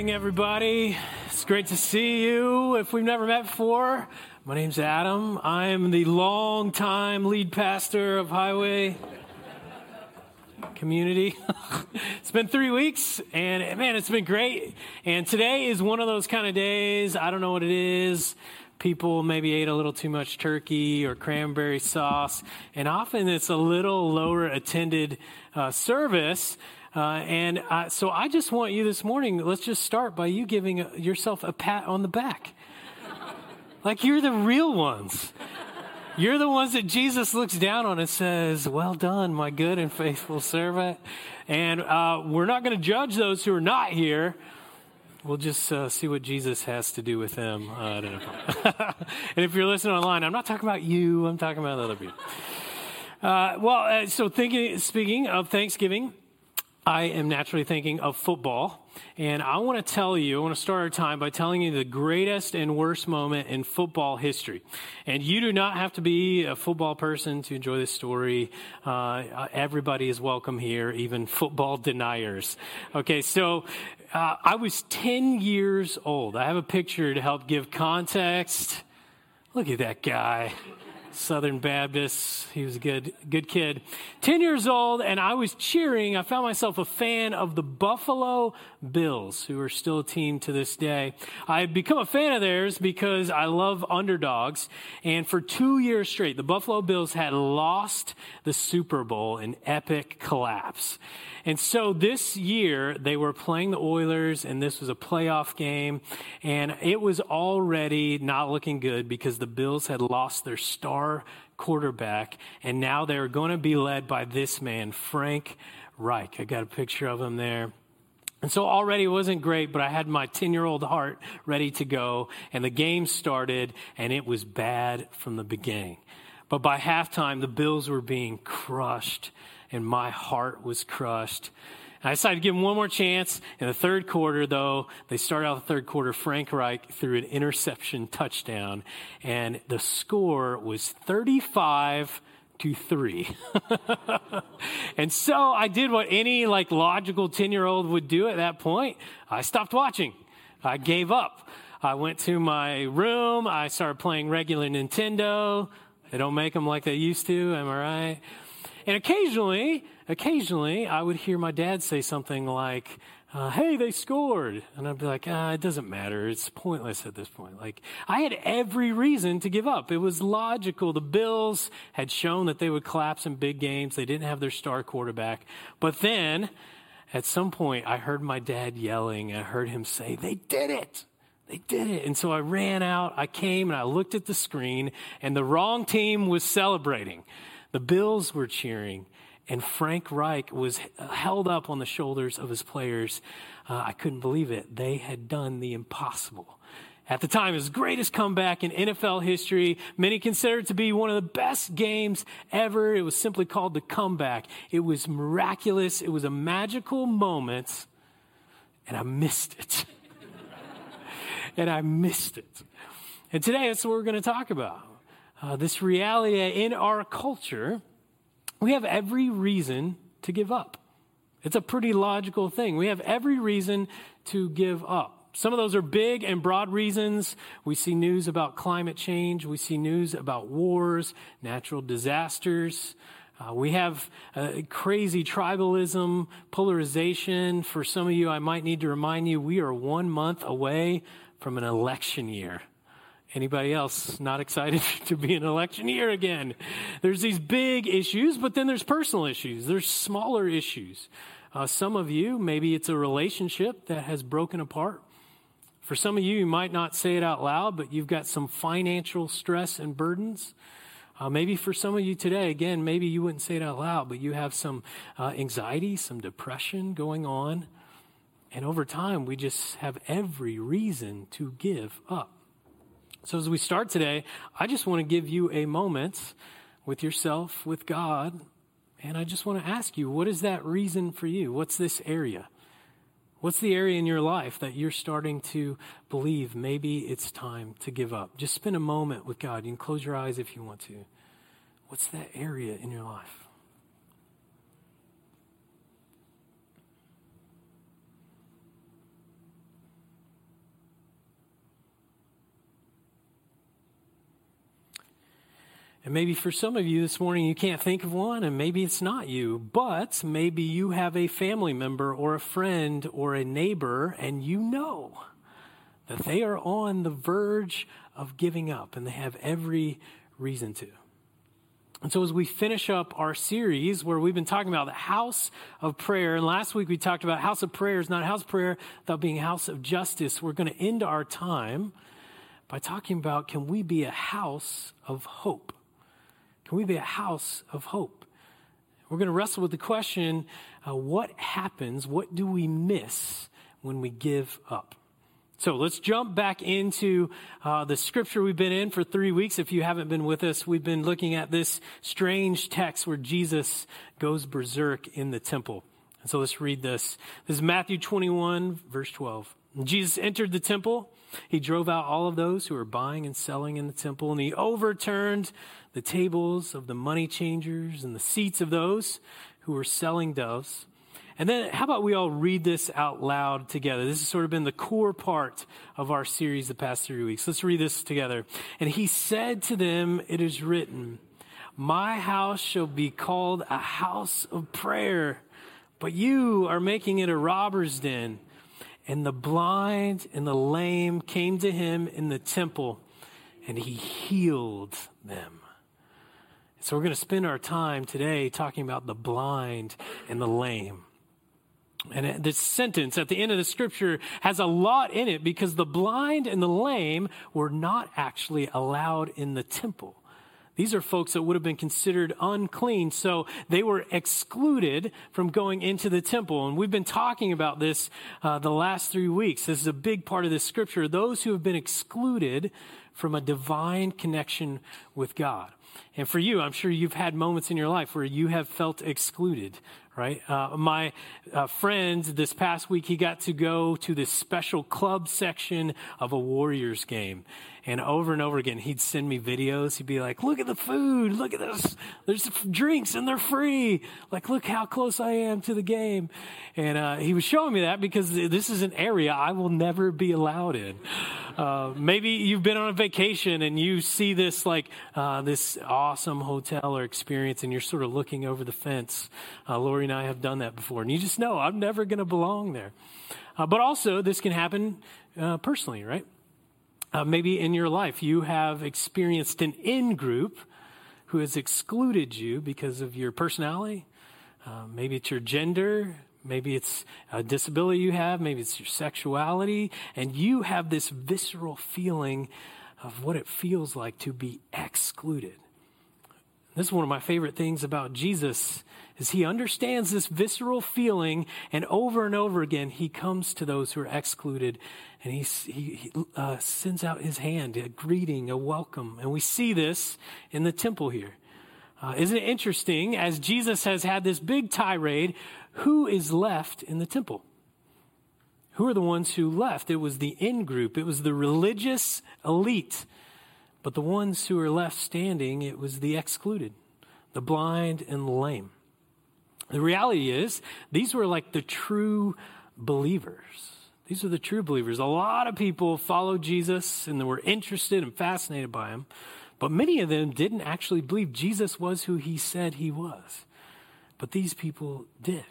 morning, everybody. It's great to see you. If we've never met before, my name's Adam. I am the long-time lead pastor of Highway Community. it's been three weeks, and man, it's been great. And today is one of those kind of days. I don't know what it is. People maybe ate a little too much turkey or cranberry sauce, and often it's a little lower attended uh, service. Uh, and uh, so I just want you this morning, let's just start by you giving yourself a pat on the back. like you're the real ones. You're the ones that Jesus looks down on and says, Well done, my good and faithful servant. And uh, we're not going to judge those who are not here. We'll just uh, see what Jesus has to do with them. Uh, I and if you're listening online, I'm not talking about you, I'm talking about other people. Uh, well, so thinking, speaking of Thanksgiving, I am naturally thinking of football. And I want to tell you, I want to start our time by telling you the greatest and worst moment in football history. And you do not have to be a football person to enjoy this story. Uh, everybody is welcome here, even football deniers. Okay, so uh, I was 10 years old. I have a picture to help give context. Look at that guy. Southern Baptist. He was a good, good kid. 10 years old, and I was cheering. I found myself a fan of the Buffalo Bills, who are still a team to this day. I've become a fan of theirs because I love underdogs. And for two years straight, the Buffalo Bills had lost the Super Bowl in epic collapse. And so this year they were playing the Oilers and this was a playoff game and it was already not looking good because the Bills had lost their star quarterback and now they're going to be led by this man, Frank Reich. I got a picture of him there. And so already it wasn't great, but I had my 10 year old heart ready to go and the game started and it was bad from the beginning. But by halftime, the Bills were being crushed and my heart was crushed. I decided to give him one more chance. In the third quarter, though, they started out the third quarter. Frank Reich threw an interception touchdown, and the score was 35 to three. and so I did what any like logical 10 year old would do at that point. I stopped watching. I gave up. I went to my room. I started playing regular Nintendo. They don't make them like they used to. Am I right? And occasionally, occasionally, I would hear my dad say something like, uh, hey, they scored. And I'd be like, ah, it doesn't matter. It's pointless at this point. Like, I had every reason to give up. It was logical. The Bills had shown that they would collapse in big games. They didn't have their star quarterback. But then, at some point, I heard my dad yelling. I heard him say, they did it. They did it. And so I ran out. I came and I looked at the screen, and the wrong team was celebrating. The Bills were cheering, and Frank Reich was held up on the shoulders of his players. Uh, I couldn't believe it. They had done the impossible. At the time, his greatest comeback in NFL history. Many consider it to be one of the best games ever. It was simply called the comeback. It was miraculous. It was a magical moment, and I missed it. and I missed it. And today, that's what we're going to talk about uh, this reality in our culture, we have every reason to give up. It's a pretty logical thing. We have every reason to give up. Some of those are big and broad reasons. We see news about climate change. We see news about wars, natural disasters. Uh, we have uh, crazy tribalism, polarization. For some of you, I might need to remind you, we are one month away from an election year. Anybody else not excited to be an election year again? There's these big issues, but then there's personal issues. There's smaller issues. Uh, some of you, maybe it's a relationship that has broken apart. For some of you, you might not say it out loud, but you've got some financial stress and burdens. Uh, maybe for some of you today, again, maybe you wouldn't say it out loud, but you have some uh, anxiety, some depression going on. And over time, we just have every reason to give up. So, as we start today, I just want to give you a moment with yourself, with God, and I just want to ask you what is that reason for you? What's this area? What's the area in your life that you're starting to believe maybe it's time to give up? Just spend a moment with God. You can close your eyes if you want to. What's that area in your life? And maybe for some of you this morning, you can't think of one, and maybe it's not you, but maybe you have a family member or a friend or a neighbor, and you know that they are on the verge of giving up, and they have every reason to. And so, as we finish up our series where we've been talking about the house of prayer, and last week we talked about house of prayer is not house of prayer without being house of justice, we're going to end our time by talking about can we be a house of hope? Can we be a house of hope? We're going to wrestle with the question uh, what happens, what do we miss when we give up? So let's jump back into uh, the scripture we've been in for three weeks. If you haven't been with us, we've been looking at this strange text where Jesus goes berserk in the temple. And so let's read this. This is Matthew 21, verse 12. Jesus entered the temple. He drove out all of those who were buying and selling in the temple, and he overturned the tables of the money changers and the seats of those who were selling doves. And then, how about we all read this out loud together? This has sort of been the core part of our series the past three weeks. Let's read this together. And he said to them, It is written, My house shall be called a house of prayer, but you are making it a robber's den. And the blind and the lame came to him in the temple, and he healed them. So we're going to spend our time today talking about the blind and the lame. And this sentence at the end of the scripture has a lot in it because the blind and the lame were not actually allowed in the temple. These are folks that would have been considered unclean, so they were excluded from going into the temple. And we've been talking about this uh, the last three weeks. This is a big part of this scripture. Those who have been excluded from a divine connection with God. And for you, I'm sure you've had moments in your life where you have felt excluded, right? Uh, my uh, friend this past week, he got to go to this special club section of a Warriors game. And over and over again, he'd send me videos. He'd be like, look at the food. Look at this. There's drinks and they're free. Like, look how close I am to the game. And uh, he was showing me that because this is an area I will never be allowed in. Uh, maybe you've been on a vacation and you see this like uh, this awesome hotel or experience and you're sort of looking over the fence. Uh, Lori and I have done that before. And you just know I'm never going to belong there. Uh, but also, this can happen uh, personally, right? Uh, maybe in your life, you have experienced an in group who has excluded you because of your personality. Uh, maybe it's your gender. Maybe it's a disability you have. Maybe it's your sexuality. And you have this visceral feeling of what it feels like to be excluded. This is one of my favorite things about Jesus is he understands this visceral feeling and over and over again he comes to those who are excluded and he, he uh, sends out his hand, a greeting, a welcome. And we see this in the temple here. Uh, isn't it interesting? As Jesus has had this big tirade, who is left in the temple? Who are the ones who left? It was the in group, it was the religious elite. But the ones who were left standing, it was the excluded, the blind and the lame. The reality is, these were like the true believers. These are the true believers. A lot of people followed Jesus and were interested and fascinated by him, but many of them didn't actually believe Jesus was who he said he was. But these people did.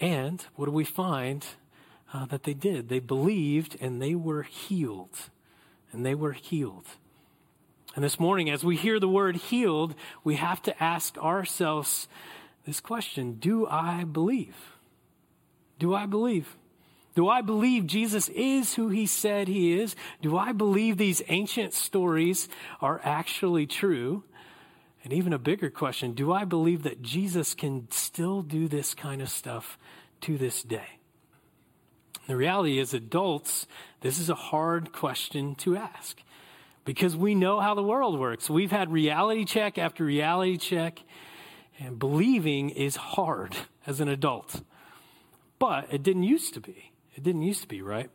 And what do we find uh, that they did? They believed and they were healed. And they were healed. And this morning, as we hear the word healed, we have to ask ourselves this question Do I believe? Do I believe? Do I believe Jesus is who he said he is? Do I believe these ancient stories are actually true? And even a bigger question do I believe that Jesus can still do this kind of stuff to this day? The reality is, adults, this is a hard question to ask because we know how the world works. We've had reality check after reality check, and believing is hard as an adult. But it didn't used to be. It didn't used to be, right?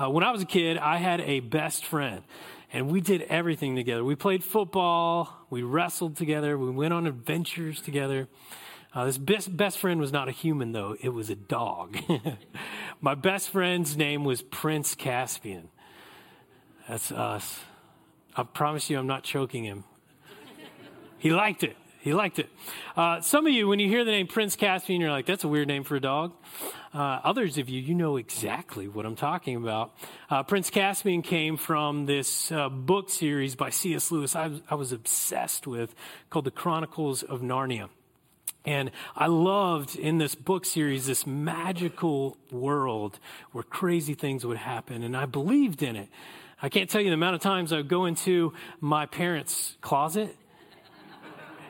Uh, when I was a kid, I had a best friend, and we did everything together. We played football, we wrestled together, we went on adventures together. Uh, this best, best friend was not a human, though, it was a dog. My best friend's name was Prince Caspian. That's us. I promise you, I'm not choking him. He liked it. He liked it. Uh, some of you, when you hear the name Prince Caspian, you're like, that's a weird name for a dog. Uh, others of you, you know exactly what I'm talking about. Uh, Prince Caspian came from this uh, book series by C.S. Lewis I, I was obsessed with called The Chronicles of Narnia. And I loved in this book series this magical world where crazy things would happen, and I believed in it. I can't tell you the amount of times I would go into my parents' closet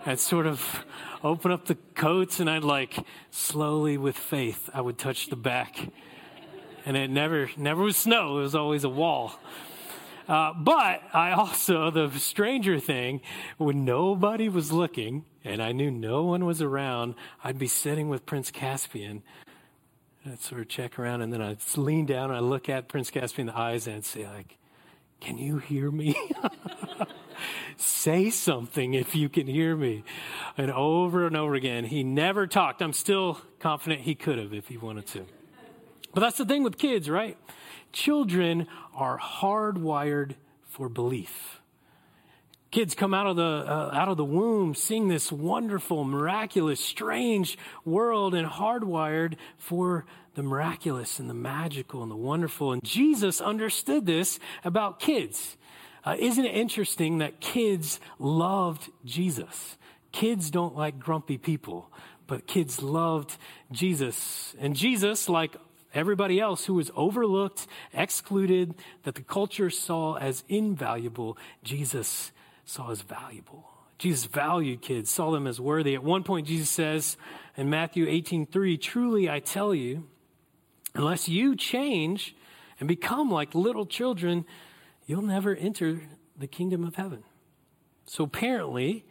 I'd sort of open up the coats and I'd like slowly with faith, I would touch the back. And it never, never was snow. It was always a wall. Uh, but I also, the stranger thing, when nobody was looking and I knew no one was around, I'd be sitting with Prince Caspian. I'd sort of check around and then I'd lean down and I'd look at Prince Caspian in the eyes and I'd say like, can you hear me? Say something if you can hear me. And over and over again, he never talked. I'm still confident he could have if he wanted to. But that's the thing with kids, right? Children are hardwired for belief. Kids come out of the uh, out of the womb seeing this wonderful, miraculous, strange world and hardwired for the miraculous and the magical and the wonderful. And Jesus understood this about kids. Uh, isn't it interesting that kids loved Jesus? Kids don't like grumpy people, but kids loved Jesus. And Jesus, like everybody else who was overlooked, excluded, that the culture saw as invaluable, Jesus saw as valuable. Jesus valued kids, saw them as worthy. At one point, Jesus says in Matthew 18 3, Truly I tell you, unless you change and become like little children, you'll never enter the kingdom of heaven. So apparently,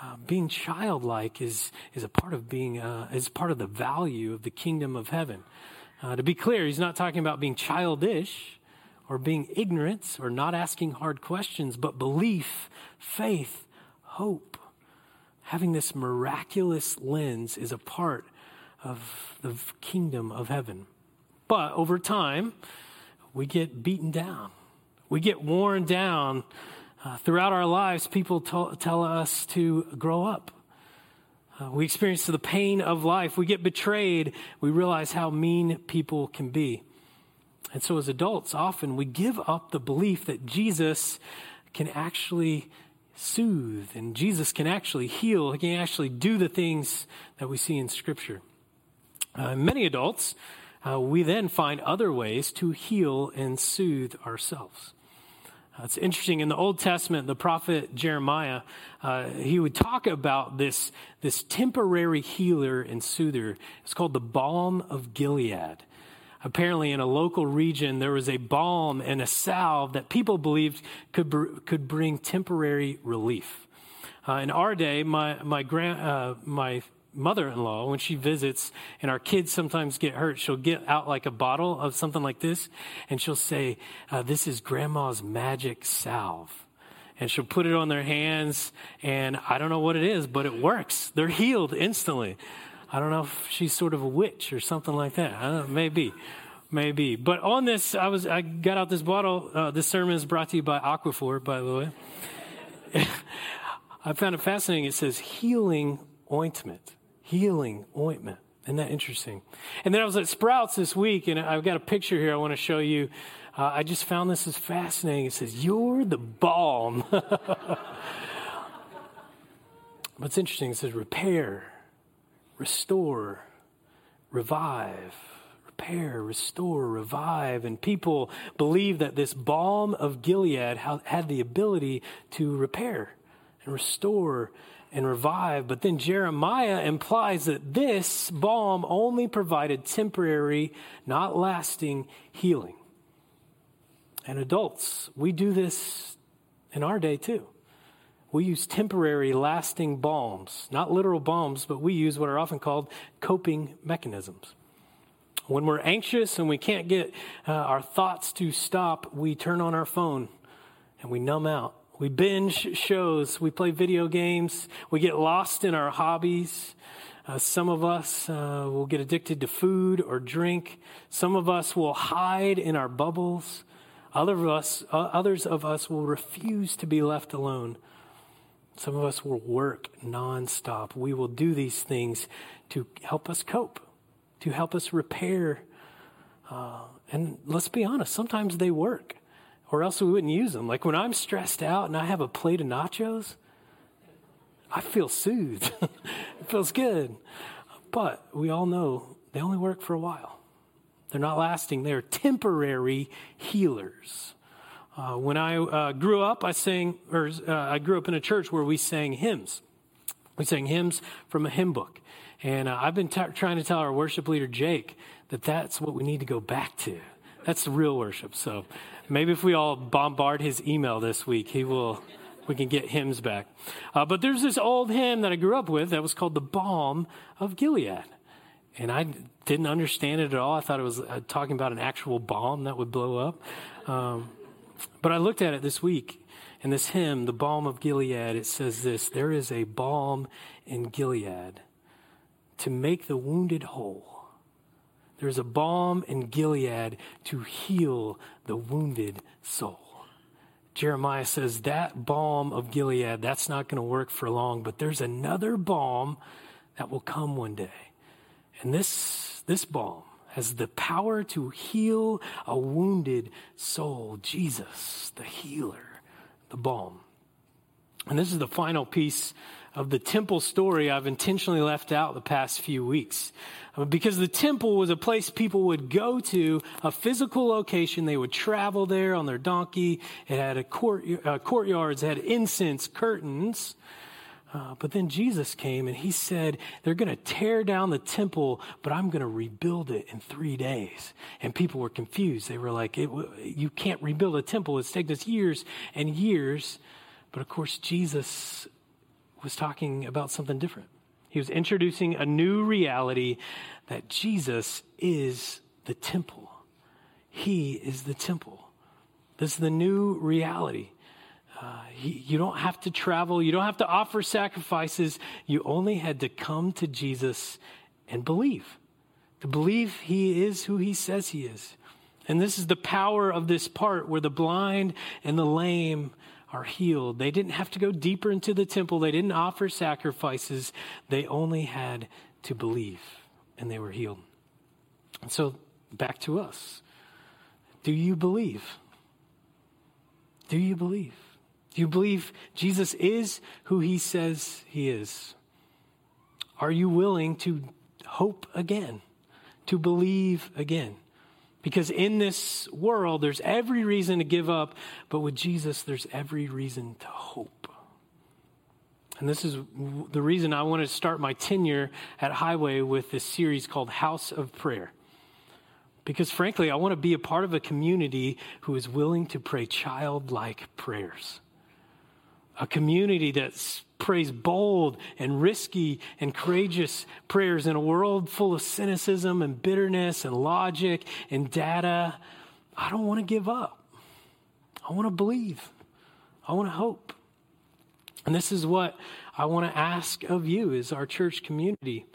uh, being childlike is, is a part of being, uh, is part of the value of the kingdom of heaven. Uh, to be clear, he's not talking about being childish or being ignorant or not asking hard questions, but belief, faith, hope. Having this miraculous lens is a part of the kingdom of heaven. But over time, we get beaten down we get worn down. Uh, throughout our lives, people t- tell us to grow up. Uh, we experience the pain of life. We get betrayed. We realize how mean people can be. And so, as adults, often we give up the belief that Jesus can actually soothe and Jesus can actually heal. He can actually do the things that we see in Scripture. Uh, many adults, uh, we then find other ways to heal and soothe ourselves. Uh, it's interesting in the Old Testament, the prophet Jeremiah, uh, he would talk about this, this temporary healer and soother. It's called the balm of Gilead. Apparently, in a local region, there was a balm and a salve that people believed could, br- could bring temporary relief. Uh, in our day, my, my, grand, uh, my mother in law, when she visits and our kids sometimes get hurt, she'll get out like a bottle of something like this and she'll say, uh, This is grandma's magic salve. And she'll put it on their hands, and I don't know what it is, but it works. They're healed instantly. I don't know if she's sort of a witch or something like that. I don't know, maybe maybe. But on this, I was I got out this bottle. Uh, this sermon is brought to you by Aquaphor, by the way. I found it fascinating. It says healing ointment healing ointment. Isn't that interesting? And then I was at Sprouts this week, and I've got a picture here I want to show you. Uh, I just found this is fascinating. It says, You're the balm. What's interesting, it says repair, restore, revive. Repair, restore, revive. And people believe that this balm of Gilead had the ability to repair and restore and revive. But then Jeremiah implies that this balm only provided temporary, not lasting healing. And adults, we do this in our day too. We use temporary, lasting balms, not literal balms, but we use what are often called coping mechanisms. When we're anxious and we can't get uh, our thoughts to stop, we turn on our phone and we numb out we binge shows. We play video games. We get lost in our hobbies. Uh, some of us uh, will get addicted to food or drink. Some of us will hide in our bubbles. Other of us, uh, others of us will refuse to be left alone. Some of us will work nonstop. We will do these things to help us cope, to help us repair. Uh, and let's be honest, sometimes they work, or else we wouldn't use them. Like when I'm stressed out and I have a plate of nachos, I feel soothed. it feels good. But we all know they only work for a while. They're not lasting. They're temporary healers. Uh, when I uh, grew up, I sang, or uh, I grew up in a church where we sang hymns. We sang hymns from a hymn book, and uh, I've been t- trying to tell our worship leader Jake that that's what we need to go back to. That's real worship. So maybe if we all bombard his email this week, he will. We can get hymns back. Uh, but there's this old hymn that I grew up with that was called "The Balm of Gilead." And I didn't understand it at all. I thought it was talking about an actual bomb that would blow up. Um, but I looked at it this week, in this hymn, The Balm of Gilead, it says this There is a balm in Gilead to make the wounded whole. There's a balm in Gilead to heal the wounded soul. Jeremiah says that balm of Gilead, that's not going to work for long, but there's another balm that will come one day. And this, this balm has the power to heal a wounded soul. Jesus, the healer, the balm. And this is the final piece of the temple story I've intentionally left out the past few weeks. Uh, because the temple was a place people would go to, a physical location. They would travel there on their donkey. It had a court, uh, courtyards, it had incense, curtains. Uh, but then Jesus came and he said, They're going to tear down the temple, but I'm going to rebuild it in three days. And people were confused. They were like, You can't rebuild a temple. It's taken us years and years. But of course, Jesus was talking about something different. He was introducing a new reality that Jesus is the temple. He is the temple. This is the new reality. Uh, you don't have to travel. You don't have to offer sacrifices. You only had to come to Jesus and believe. To believe he is who he says he is. And this is the power of this part where the blind and the lame are healed. They didn't have to go deeper into the temple, they didn't offer sacrifices. They only had to believe, and they were healed. And so, back to us. Do you believe? Do you believe? Do you believe Jesus is who he says he is? Are you willing to hope again, to believe again? Because in this world, there's every reason to give up, but with Jesus, there's every reason to hope. And this is the reason I wanted to start my tenure at Highway with this series called House of Prayer. Because frankly, I want to be a part of a community who is willing to pray childlike prayers a community that prays bold and risky and courageous prayers in a world full of cynicism and bitterness and logic and data. I don't want to give up. I want to believe. I want to hope. And this is what I want to ask of you as our church community.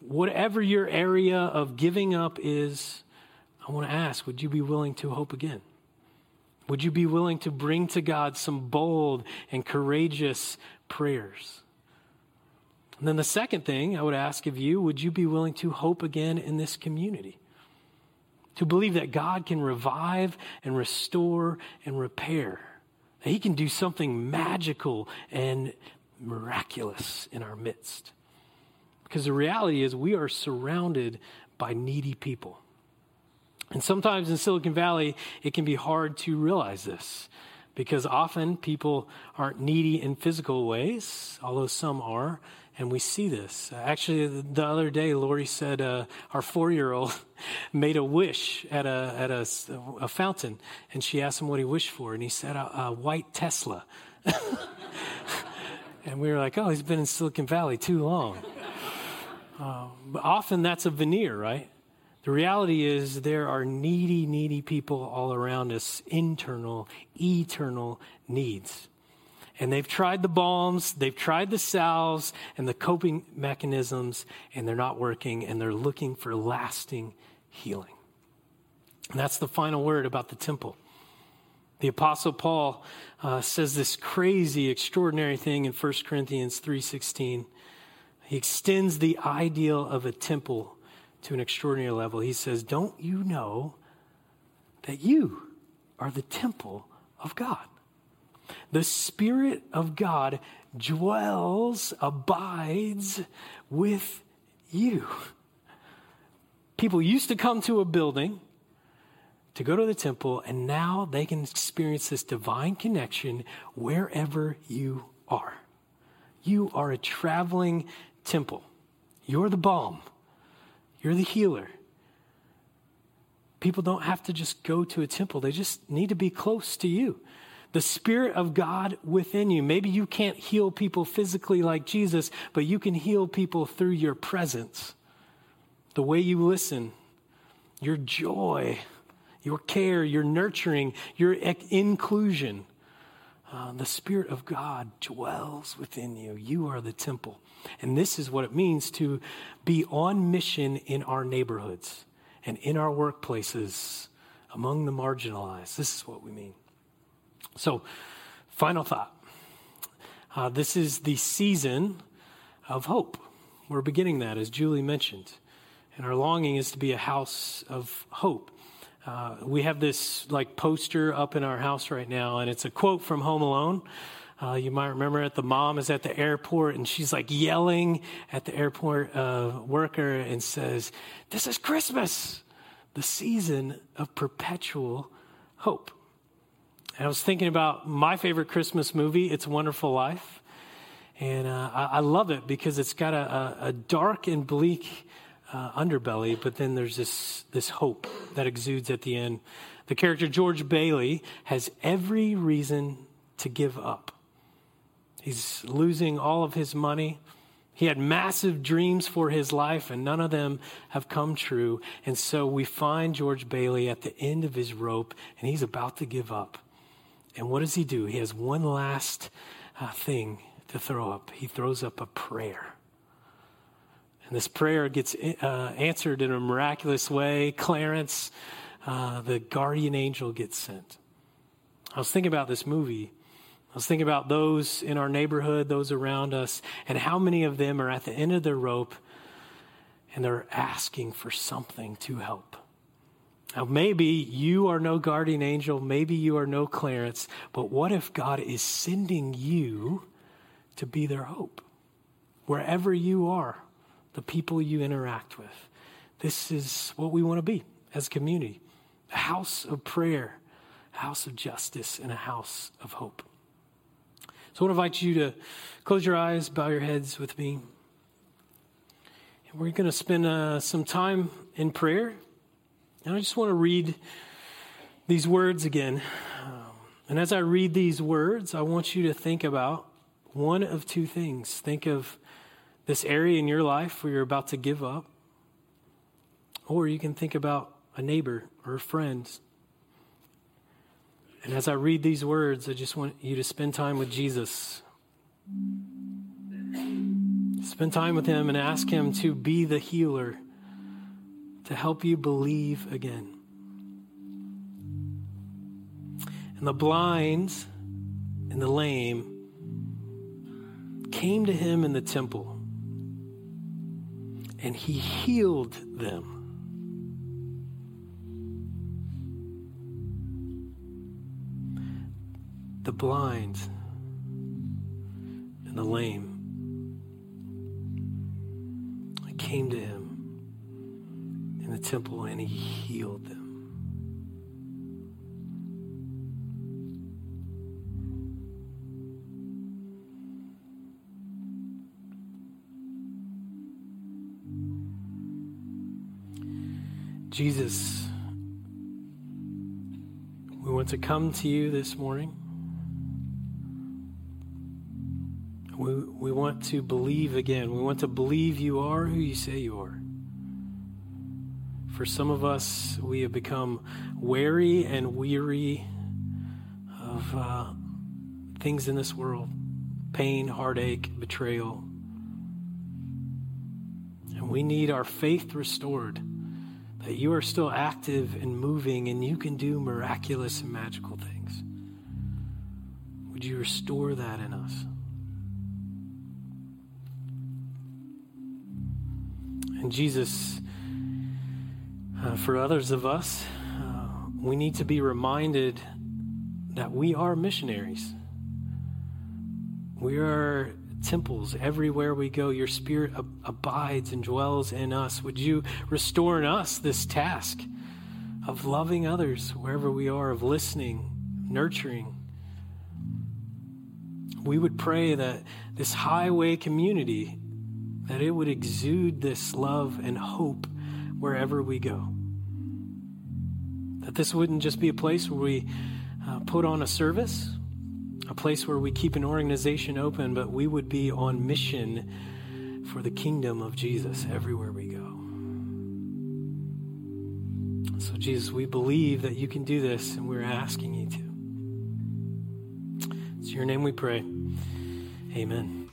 Whatever your area of giving up is, I want to ask, would you be willing to hope again? Would you be willing to bring to God some bold and courageous prayers? And then the second thing I would ask of you, would you be willing to hope again in this community? To believe that God can revive and restore and repair, that He can do something magical and miraculous in our midst. Because the reality is, we are surrounded by needy people. And sometimes in Silicon Valley, it can be hard to realize this because often people aren't needy in physical ways, although some are, and we see this. Actually, the other day, Lori said uh, our four year old made a wish at, a, at a, a, fountain, and she asked him what he wished for, and he said a, a white Tesla. and we were like, oh, he's been in Silicon Valley too long. Uh, but often that's a veneer, right? The reality is, there are needy, needy people all around us, internal, eternal needs. And they've tried the balms, they've tried the salves and the coping mechanisms, and they're not working, and they're looking for lasting healing. And that's the final word about the temple. The Apostle Paul uh, says this crazy, extraordinary thing in 1 Corinthians 3.16. He extends the ideal of a temple to an extraordinary level. He says, Don't you know that you are the temple of God? The Spirit of God dwells, abides with you. People used to come to a building to go to the temple, and now they can experience this divine connection wherever you are. You are a traveling temple. You're the balm, you're the healer. People don't have to just go to a temple, they just need to be close to you. The Spirit of God within you. Maybe you can't heal people physically like Jesus, but you can heal people through your presence, the way you listen, your joy, your care, your nurturing, your inclusion. Uh, the Spirit of God dwells within you. You are the temple. And this is what it means to be on mission in our neighborhoods and in our workplaces among the marginalized. This is what we mean. So, final thought. Uh, this is the season of hope. We're beginning that, as Julie mentioned. And our longing is to be a house of hope. Uh, we have this like poster up in our house right now, and it's a quote from Home Alone. Uh, you might remember it. The mom is at the airport and she's like yelling at the airport uh, worker and says, This is Christmas, the season of perpetual hope. And I was thinking about my favorite Christmas movie, It's a Wonderful Life. And uh, I, I, love it because it's got a, a, a dark and bleak uh, underbelly, but then there's this, this hope that exudes at the end. The character George Bailey has every reason to give up. He's losing all of his money. He had massive dreams for his life, and none of them have come true. And so we find George Bailey at the end of his rope, and he's about to give up. And what does he do? He has one last uh, thing to throw up. He throws up a prayer. And this prayer gets uh, answered in a miraculous way. Clarence, uh, the guardian angel, gets sent. I was thinking about this movie. I was thinking about those in our neighborhood, those around us, and how many of them are at the end of their rope and they're asking for something to help. Now, maybe you are no guardian angel, maybe you are no Clarence, but what if God is sending you to be their hope? Wherever you are, the people you interact with. This is what we want to be as a community a house of prayer, a house of justice, and a house of hope. So I want to invite you to close your eyes, bow your heads with me. And we're going to spend uh, some time in prayer. And I just want to read these words again. Um, and as I read these words, I want you to think about one of two things. Think of this area in your life where you're about to give up. Or you can think about a neighbor or a friend. And as I read these words, I just want you to spend time with Jesus. Spend time with Him and ask Him to be the healer, to help you believe again. And the blind and the lame came to Him in the temple and he healed them. The blind and the lame came to him in the temple and he healed them. Jesus, we want to come to you this morning. We, we want to believe again. We want to believe you are who you say you are. For some of us, we have become wary and weary of uh, things in this world pain, heartache, betrayal. And we need our faith restored that you are still active and moving and you can do miraculous and magical things. Would you restore that in us? And Jesus, uh, for others of us, uh, we need to be reminded that we are missionaries. We are temples everywhere we go. Your spirit ab- abides and dwells in us. Would you restore in us this task of loving others wherever we are, of listening, nurturing? We would pray that this highway community that it would exude this love and hope wherever we go. That this wouldn't just be a place where we uh, put on a service, a place where we keep an organization open, but we would be on mission for the kingdom of Jesus everywhere we go. So, Jesus, we believe that you can do this, and we're asking you to. It's your name we pray. Amen.